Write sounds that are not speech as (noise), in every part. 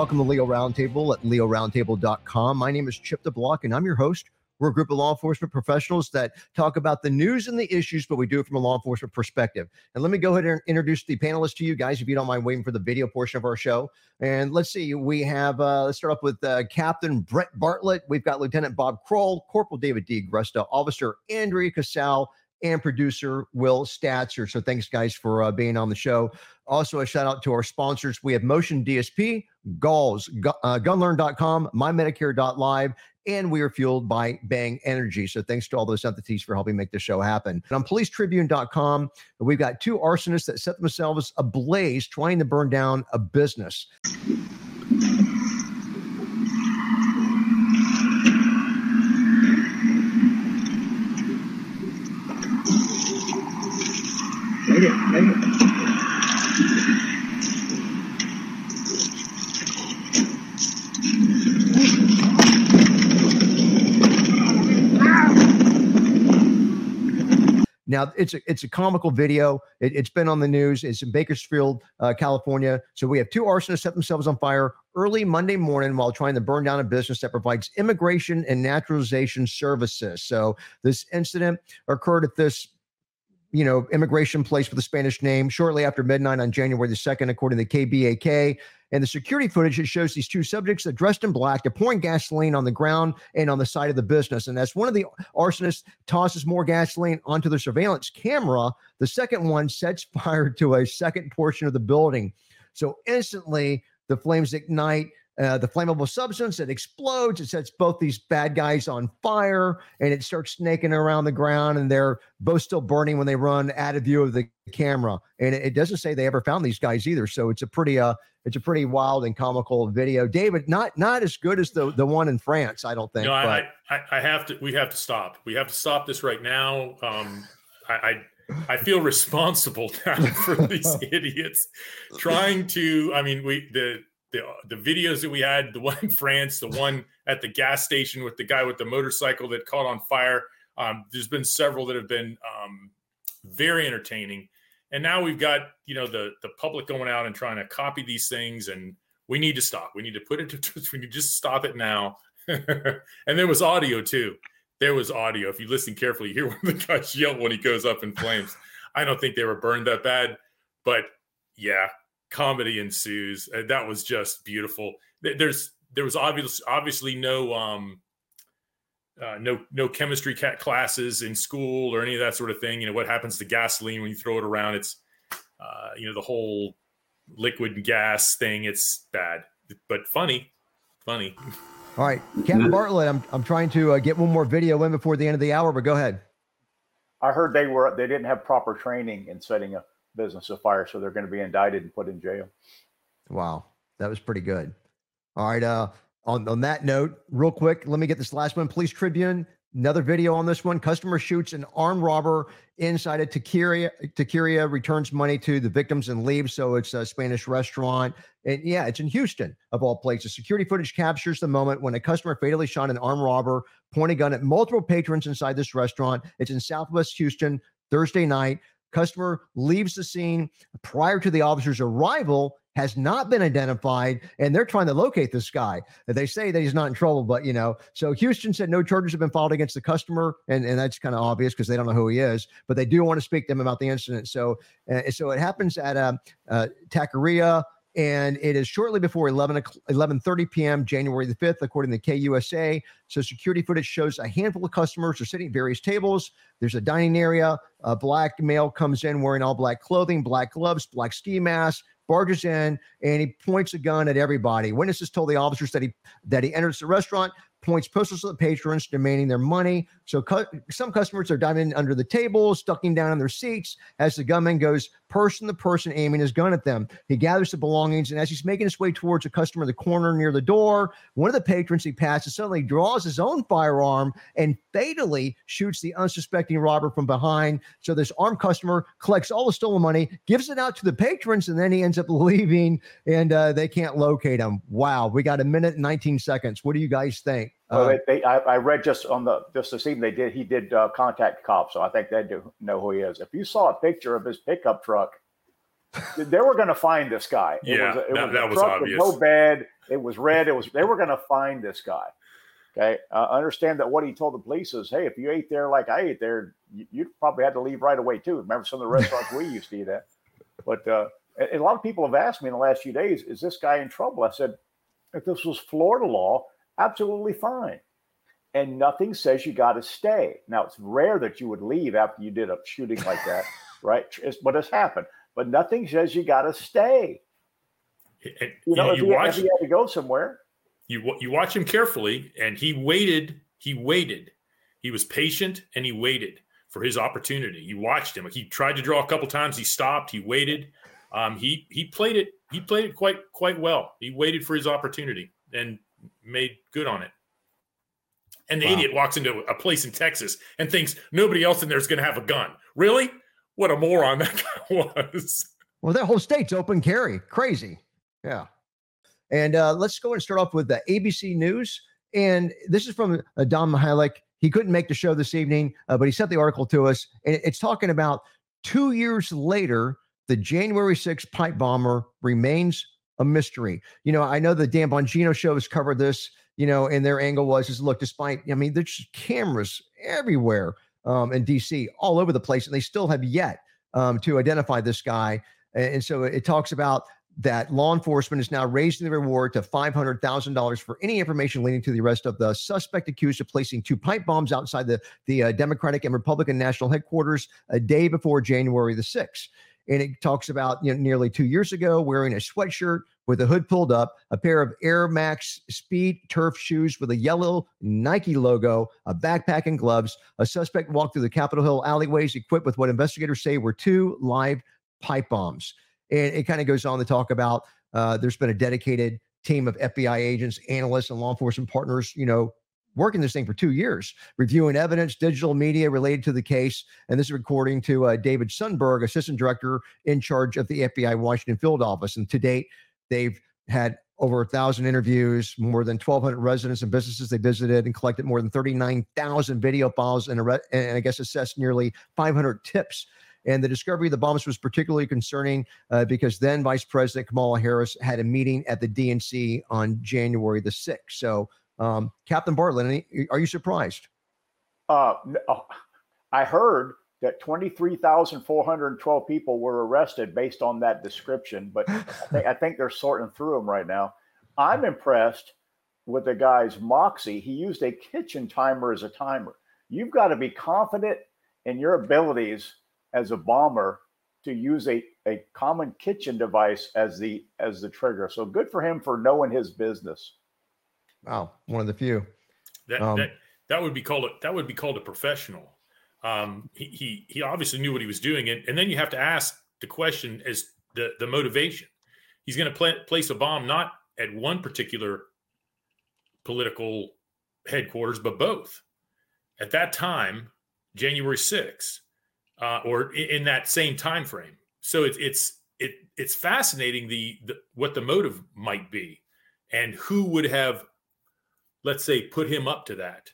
welcome to Leo Roundtable at leoroundtable.com. My name is Chip DeBlock, and I'm your host. We're a group of law enforcement professionals that talk about the news and the issues, but we do it from a law enforcement perspective. And let me go ahead and introduce the panelists to you guys, if you don't mind waiting for the video portion of our show. And let's see, we have, uh, let's start off with uh, Captain Brett Bartlett. We've got Lieutenant Bob Kroll, Corporal David D. Gresta, Officer Andrea Casal, and producer Will Statzer. So thanks, guys, for uh, being on the show. Also, a shout out to our sponsors. We have Motion DSP, Galls, gu- uh, Gunlearn.com, MyMedicare.live, and we are fueled by Bang Energy. So thanks to all those entities for helping make the show happen. And on PoliceTribune.com, we've got two arsonists that set themselves ablaze trying to burn down a business. Now it's a it's a comical video. It, has been on the news. It's in Bakersfield, uh, California. So we have two arsonists set themselves on fire early Monday morning while trying to burn down a business that provides immigration and naturalization services. So this incident occurred at this you know, immigration place with a Spanish name shortly after midnight on January the 2nd, according to KBAK. And the security footage it shows these two subjects dressed in black, they're pouring gasoline on the ground and on the side of the business. And as one of the arsonists tosses more gasoline onto the surveillance camera, the second one sets fire to a second portion of the building. So instantly the flames ignite. Uh, the flammable substance it explodes it sets both these bad guys on fire and it starts snaking around the ground and they're both still burning when they run out of view of the camera and it, it doesn't say they ever found these guys either so it's a pretty uh it's a pretty wild and comical video david not not as good as the the one in france i don't think No, but I, I, I have to. We have to stop. We have to stop this right now. Um, I, I, I feel (laughs) responsible now for these (laughs) idiots trying to. I mean, we the the the videos that we had, the one (laughs) in France, the one at the gas station with the guy with the motorcycle that caught on fire. Um, there's been several that have been um, very entertaining, and now we've got you know the the public going out and trying to copy these things, and we need to stop. We need to put it to. (laughs) We need to just stop it now. (laughs) and there was audio too. There was audio. If you listen carefully, you hear one of the guys yell when he goes up in flames. I don't think they were burned that bad, but yeah, comedy ensues. Uh, that was just beautiful. There's there was obviously obviously no um uh, no no chemistry ca- classes in school or any of that sort of thing. You know what happens to gasoline when you throw it around? It's uh, you know the whole liquid and gas thing. It's bad, but funny, funny. (laughs) all right captain bartlett i'm, I'm trying to uh, get one more video in before the end of the hour but go ahead I heard they were they didn't have proper training in setting a business afire, so they're going to be indicted and put in jail. Wow, that was pretty good. All right. Uh, on on that note, real quick, let me get this last one. Police Tribune. Another video on this one. Customer shoots an armed robber inside a taqueria. Taqueria returns money to the victims and leaves. So it's a Spanish restaurant. And yeah, it's in Houston, of all places. Security footage captures the moment when a customer fatally shot an armed robber, pointing a gun at multiple patrons inside this restaurant. It's in Southwest Houston, Thursday night. Customer leaves the scene prior to the officer's arrival, has not been identified, and they're trying to locate this guy. They say that he's not in trouble, but you know, so Houston said no charges have been filed against the customer, and, and that's kind of obvious because they don't know who he is, but they do want to speak to him about the incident. So, uh, so it happens at a, uh taqueria and it is shortly before 11 11:30 p.m. January the 5th according to KUSA so security footage shows a handful of customers are sitting at various tables. There's a dining area a black male comes in wearing all black clothing black gloves black ski mask barges in and he points a gun at everybody. Witnesses told the officers that he that he enters the restaurant points at the patrons demanding their money. So cu- some customers are diving under the tables ducking down in their seats. As the gunman goes person to person aiming his gun at them. He gathers the belongings and as he's making his way towards a customer in the corner near the door one of the patrons he passes suddenly draws his own firearm and fatally shoots the unsuspecting robber from behind. So this armed customer collects all the stolen money gives it out to the patrons and then he ends up (laughs) leaving and uh, they can't locate him. Wow we got a minute and 19 seconds. What do you guys think Well, Uh, they, they, I, I read just on the just this evening they did he did uh, contact cops, so I think they do know who he is. If you saw a picture of his pickup truck, they were going to find this guy. Yeah, it was, a- it that- was that was obvious. no bed. It was red. It was they were going to find this guy. Okay, uh, understand that what he told the police is, hey, if you ate there like I ate there, you, you probably had to leave right away too. Remember some of the restaurants we used to eat at. But uh, a lot of people have asked me in the last few days, is this guy in trouble? I said, if this was Florida law, absolutely fine. And nothing says you got to stay. Now it's rare that you would leave after you did a shooting like that, (laughs) right? It's, but it's happened. But nothing says you got to stay. And, You know, you, if, you he, watch if had to go somewhere, you you watch him carefully, and he waited. He waited. He was patient, and he waited for his opportunity. You watched him. He tried to draw a couple times. He stopped. He waited. Um, he he played it. He played it quite quite well. He waited for his opportunity and made good on it. And the Wow. idiot walks into a place in Texas and thinks nobody else in there is going to have a gun. Really? What a moron (laughs) that guy was. Well, that whole state's open carry. Crazy. Yeah. And uh, let's go and start off with the ABC News. And this is from uh, Don Mihalik. He couldn't make the show this evening, uh, but he sent the article to us. And it's talking about two years later, the January 6th pipe bomber remains a mystery. You know, I know the Dan Bongino show has covered this, you know, and their angle was is look, despite, I mean, there's cameras everywhere um, in DC, all over the place, and they still have yet um, to identify this guy. And and so it talks about that law enforcement is now raising the reward to $500,000 for any information leading to the arrest of the suspect accused of placing two pipe bombs outside the, the uh, Democratic and Republican national headquarters a day before January the 6th. And it talks about you know, nearly two years ago wearing a sweatshirt with the hood pulled up, a pair of Air Max Speed turf shoes with a yellow Nike logo, a backpack, and gloves. A suspect walked through the Capitol Hill alleyways equipped with what investigators say were two live pipe bombs. And it kind of goes on to talk about uh, there's been a dedicated team of FBI agents, analysts, and law enforcement partners, you know, working this thing for two years, reviewing evidence, digital media related to the case. And this is according to uh, David Sundberg, assistant director in charge of the FBI Washington field office. And to date, they've had over a thousand interviews, more than 1,200 residents and businesses they visited, and collected more than 39,000 video files, and, and I guess assessed nearly 500 tips. And the discovery of the bombs was particularly concerning uh, because then Vice President Kamala Harris had a meeting at the DNC on January the 6th. So, um, Captain Bartlett, any, are you surprised? uh, uh, I heard that 23,412 people were arrested based on that description, but I think, (laughs) I think they're sorting through them right now. I'm impressed with the guy's moxie. He used a kitchen timer as a timer. You've got to be confident in your abilities as a bomber to use a, a common kitchen device as the as the trigger. So good for him for knowing his business. Wow, one of the few. That Um, that that would be called a, that would be called a professional. Um, he, he he obviously knew what he was doing, and, and then you have to ask the question as the the motivation. He's going to pla place a bomb not at one particular political headquarters, but both. At that time, January 6th, uh, or in, in that same time frame. So it's it's it it's fascinating the, the what the motive might be, and who would have let's say put him up to that.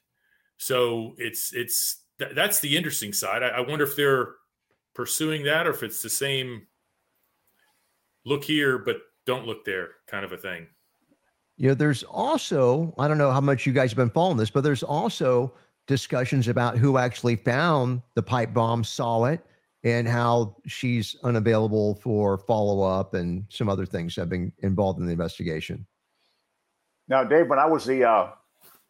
So it's it's th- that's the interesting side. I, I wonder if they're pursuing that or if it's the same look here but don't look there kind of a thing. You know, there's also, I don't know how much you guys have been following this, but there's also discussions about who actually found the pipe bomb, saw it, and how she's unavailable for follow up and some other things have been involved in the investigation. Now, Dave, when I was the uh,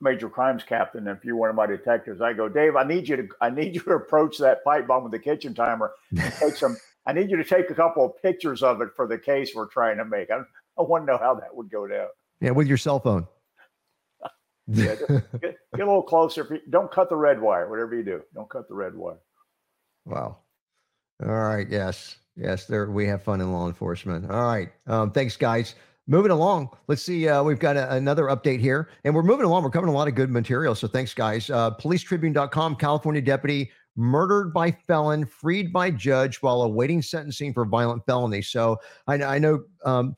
major crimes captain, if you're one of my detectives, I go, Dave, I need you to, I need you to approach that pipe bomb with the kitchen timer and take some. I need you to take a couple of pictures of it for the case we're trying to make. I, I want to know how that would go down. Yeah, with your cell phone. (laughs) Yeah, Get, get a little closer. You- Don't cut the red wire. Whatever you do, don't cut the red wire. Wow. All right. Yes. Yes. There we have fun in law enforcement. All right. Um, thanks, guys. Moving along. Let's see. Uh, we've got a, another update here, and we're moving along. We're covering a lot of good material. So thanks, guys. Uh, PoliceTribune.com. California deputy murdered by felon, freed by judge while awaiting sentencing for violent felony. So I, I know um,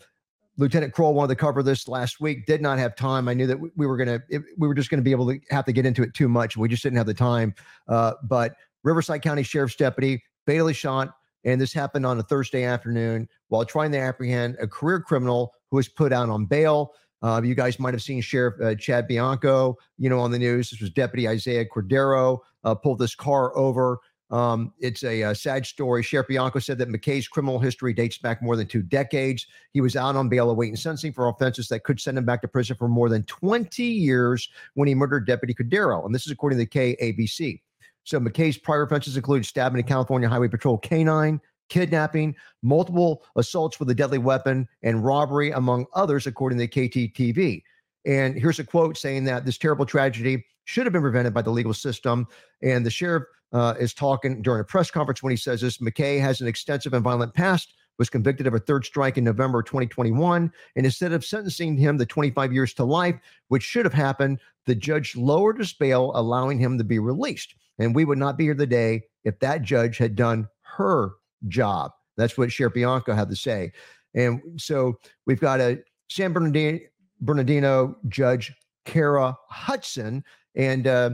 Lieutenant Kroll wanted to cover this last week. Did not have time. I knew that we- we were gonna. We were just going to be able to have to get into it too much. We just didn't have the time. Uh, but Riverside County Sheriff's deputy fatally shot, and this happened on a Thursday afternoon while trying to apprehend a career criminal who was put out on bail. Uh, you guys might have seen Sheriff uh, Chad Bianco, you know, on the news. This was Deputy Isaiah Cordero uh, pulled this car over. Um, it's a, a, sad story. Sheriff Bianco said that McKay's criminal history dates back more than two decades. He was out on bail awaiting sentencing for offenses that could send him back to prison for more than 20 years when he murdered Deputy Cordero. And this is according to the KABC. So McKay's prior offenses include stabbing a California Highway Patrol canine, kidnapping, multiple assaults with a deadly weapon, and robbery, among others, according to KTTV. And here's a quote saying that this terrible tragedy should have been prevented by the legal system. And the sheriff uh, is talking during a press conference when he says this McKay has an extensive and violent past, was convicted of a third strike in November 2021. And instead of sentencing him to 25 years to life, which should have happened, the judge lowered his bail, allowing him to be released. And we would not be here today if that judge had done her job. That's what Sheriff Bianco had to say. And so we've got a San Bernardino, Bernardino judge, Cara Hutson, and uh,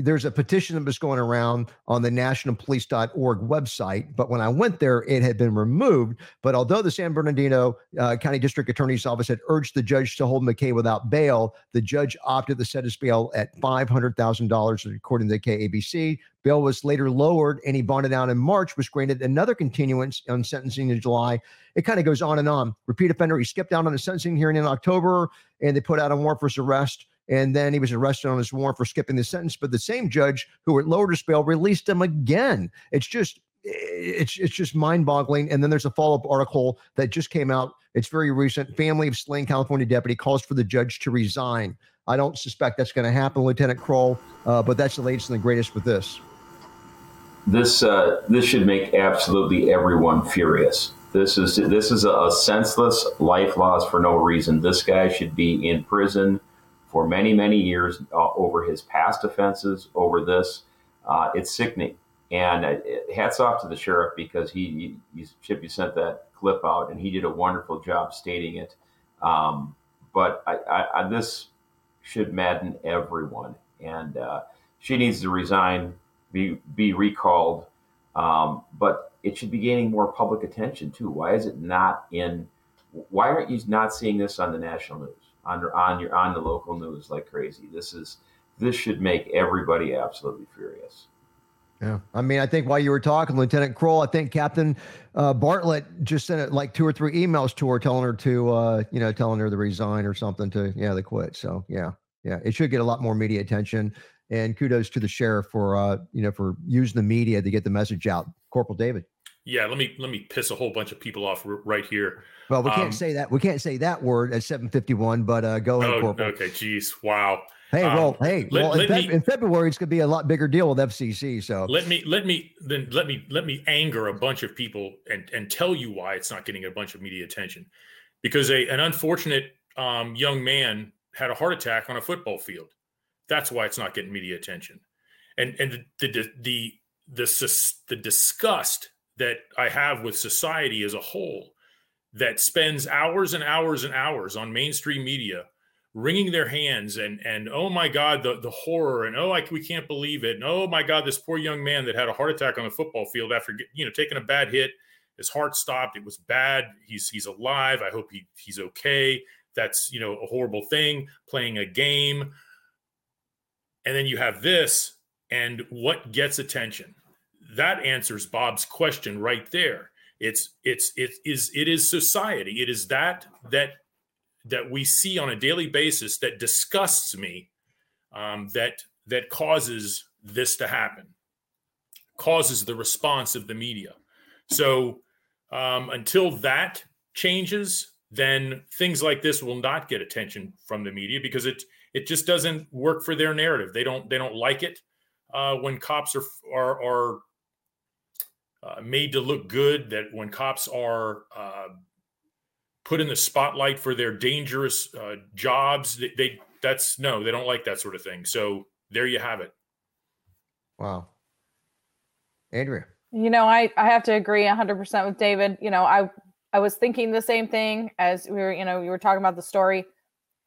there's a petition that was going around on the nationalpolice.org website, but when I went there, it had been removed. But although the San Bernardino uh, County District Attorney's Office had urged the judge to hold McKay without bail, the judge opted to set his bail at $500,000, according to the KABC. Bail was later lowered and he bonded out in March, was granted another continuance on sentencing in July. It kind of goes on and on. Repeat offender, he skipped out on a sentencing hearing in October and they put out a warrant for his arrest and then he was arrested on his warrant for skipping the sentence. But the same judge who had lowered his bail released him again. It's just it's it's just mind-boggling. And then there's a follow-up article that just came out. It's very recent. Family of slain California deputy calls for the judge to resign. I don't suspect that's going to happen, Lieutenant Kroll, uh, but that's the latest and the greatest with this. This uh, this should make absolutely everyone furious. This is this is a senseless life loss for no reason. This guy should be in prison for many, many years uh, over his past offenses, over this. Uh, it's sickening. And uh, hats off to the sheriff because he, he, Chip, you sent that clip out and he did a wonderful job stating it. Um, but I, I, I, this should madden everyone. And uh, she needs to resign, be, be recalled. Um, but it should be gaining more public attention too. Why is it not in? Why aren't you not seeing this on the national news? On on your on the local news like crazy. This is this should make everybody absolutely furious. Yeah, I mean, I think while you were talking, Lieutenant Kroll, I think Captain uh, Bartlett just sent it like two or three emails to her, telling her to, uh, you know, telling her to resign or something to, yeah, they quit. So yeah, yeah, it should get a lot more media attention. And kudos to the sheriff for, uh, you know, for using the media to get the message out. Corporal David. Yeah, let me let me piss a whole bunch of people off r- right here. Well, we can't um, say that. We can't say that word at 751, but uh, go ahead, oh, Corporal. Okay, geez, wow. Hey, um, well, hey, let, well, in, me, in, February it's going to be a lot bigger deal with FCC. So let me let me then let me let me anger a bunch of people and and tell you why it's not getting a bunch of media attention, because a an unfortunate um, young man had a heart attack on a football field. That's why it's not getting media attention, and and the the the the, the, the disgust that I have with society as a whole that spends hours and hours and hours on mainstream media wringing their hands and and oh my god the the horror and oh I, we can't believe it. And oh my god this poor young man that had a heart attack on the football field after you know taking a bad hit his heart stopped it was bad he's he's alive i hope he, he's okay that's you know a horrible thing playing a game. And then you have this and what gets attention that answers Bob's question right there. It's it's it is it is society. It is that that that we see on a daily basis that disgusts me, um, that that causes this to happen, causes the response of the media. So um, until that changes, then things like this will not get attention from the media because it it just doesn't work for their narrative. They don't they don't like it uh, when cops are are are uh, made to look good, that when cops are uh, put in the spotlight for their dangerous uh, jobs, they, they that's no, they don't like that sort of thing. So there you have it. Wow, Andrea. You know, I I have to agree 100% with David. You know, I I was thinking the same thing as we were, you know, you were talking about the story.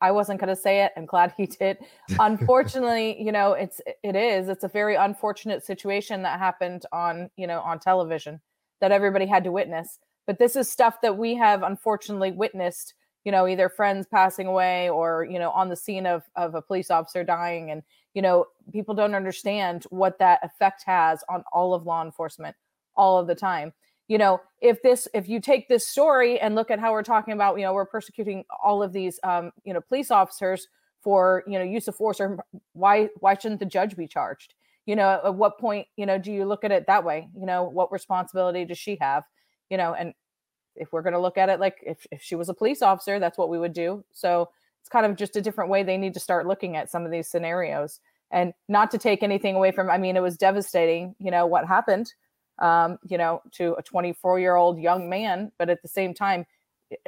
I wasn't going to say it. I'm glad he did. (laughs) Unfortunately, you know, it's it is it's a very unfortunate situation that happened on, you know, on television that everybody had to witness. But this is stuff that we have unfortunately witnessed, you know either friends passing away or you know on the scene of of a police officer dying and you know people don't understand what that effect has on all of law enforcement all of the time you know if this if you take this story and look at how we're talking about you know we're persecuting all of these um, you know police officers for you know use of force or why why shouldn't the judge be charged? You know at what point you know do you look at it that way? You know what responsibility does she have? You know and if we're going to look at it like if, if she was a police officer that's what we would do. So it's kind of just a different way they need to start looking at some of these scenarios. And not to take anything away from i mean it was devastating you know what happened um, you know to a 24 year old young man but at the same time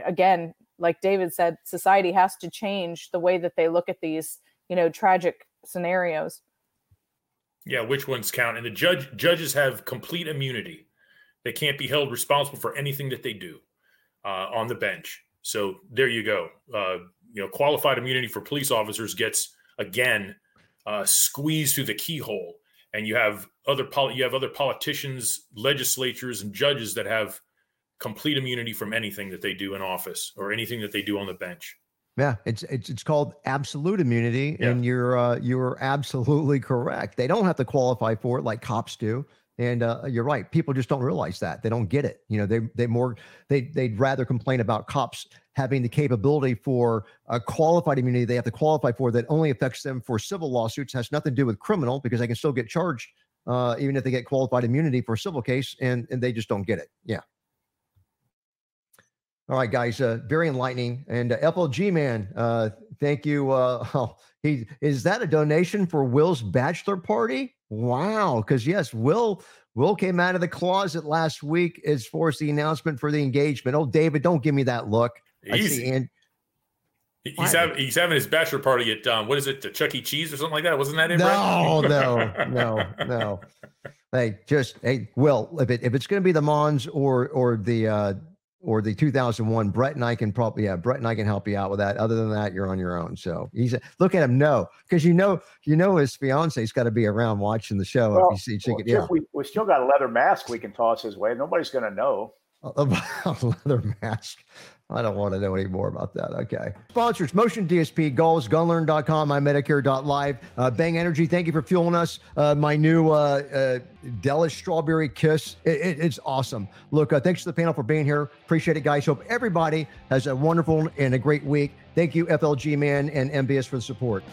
again like david said society has to change the way that they look at these you know tragic scenarios. Yeah which ones count? And the judge judges have complete immunity. They can't be held responsible for anything that they do uh, on the bench. So there you go. Uh, you know qualified immunity for police officers gets again uh, squeezed through the keyhole and you have other poli- you have other politicians legislatures and judges that have complete immunity from anything that they do in office or anything that they do on the bench Yeah, it's it's it's called absolute immunity, Yeah. and you're uh, you're absolutely correct. They don't have to qualify for it like cops do, and uh, you're right. People just don't realize that they don't get it. You know, they they more they they'd rather complain about cops having the capability for a qualified immunity they have to qualify for that only affects them for civil lawsuits has nothing to do with criminal because they can still get charged uh, even if they get qualified immunity for a civil case, and and they just don't get it. Yeah. All right, guys, uh, very enlightening. And uh, FLG man, uh, thank you. Uh, (laughs) oh, he is that a donation for Will's bachelor party? Wow, because yes, Will Will came out of the closet last week as far as the announcement for the engagement. Oh, David, don't give me that look. I see, easy and he's having he's having his bachelor party at um, what is it the chuck e cheese or something like that wasn't that it no, no, (laughs) no, no. Hey, just hey, Will, if it if it's going to be the Mons or or the uh or the 2001, Brett and I can probably yeah, Brett and I can help you out with that. Other than that, you're on your own. So he's a look at him, no, because you know you know his fiance's got to be around watching the show. Well, if you see, she Well, yeah, we, we still got a leather mask we can toss his way. Nobody's going to know. (laughs) a leather mask. I don't want to know any more about that. Okay. Sponsors Motion DSP, Galls, Gunlearn.com, MyMedicare.live, uh, Bang Energy. Thank you for fueling us. Uh, my new uh, uh, Delish Strawberry Kiss. It, it- it's awesome. Look, uh, thanks to the panel for being here. Appreciate it, guys. Hope everybody has a wonderful and a great week. Thank you, FLG Man and MBS, for the support.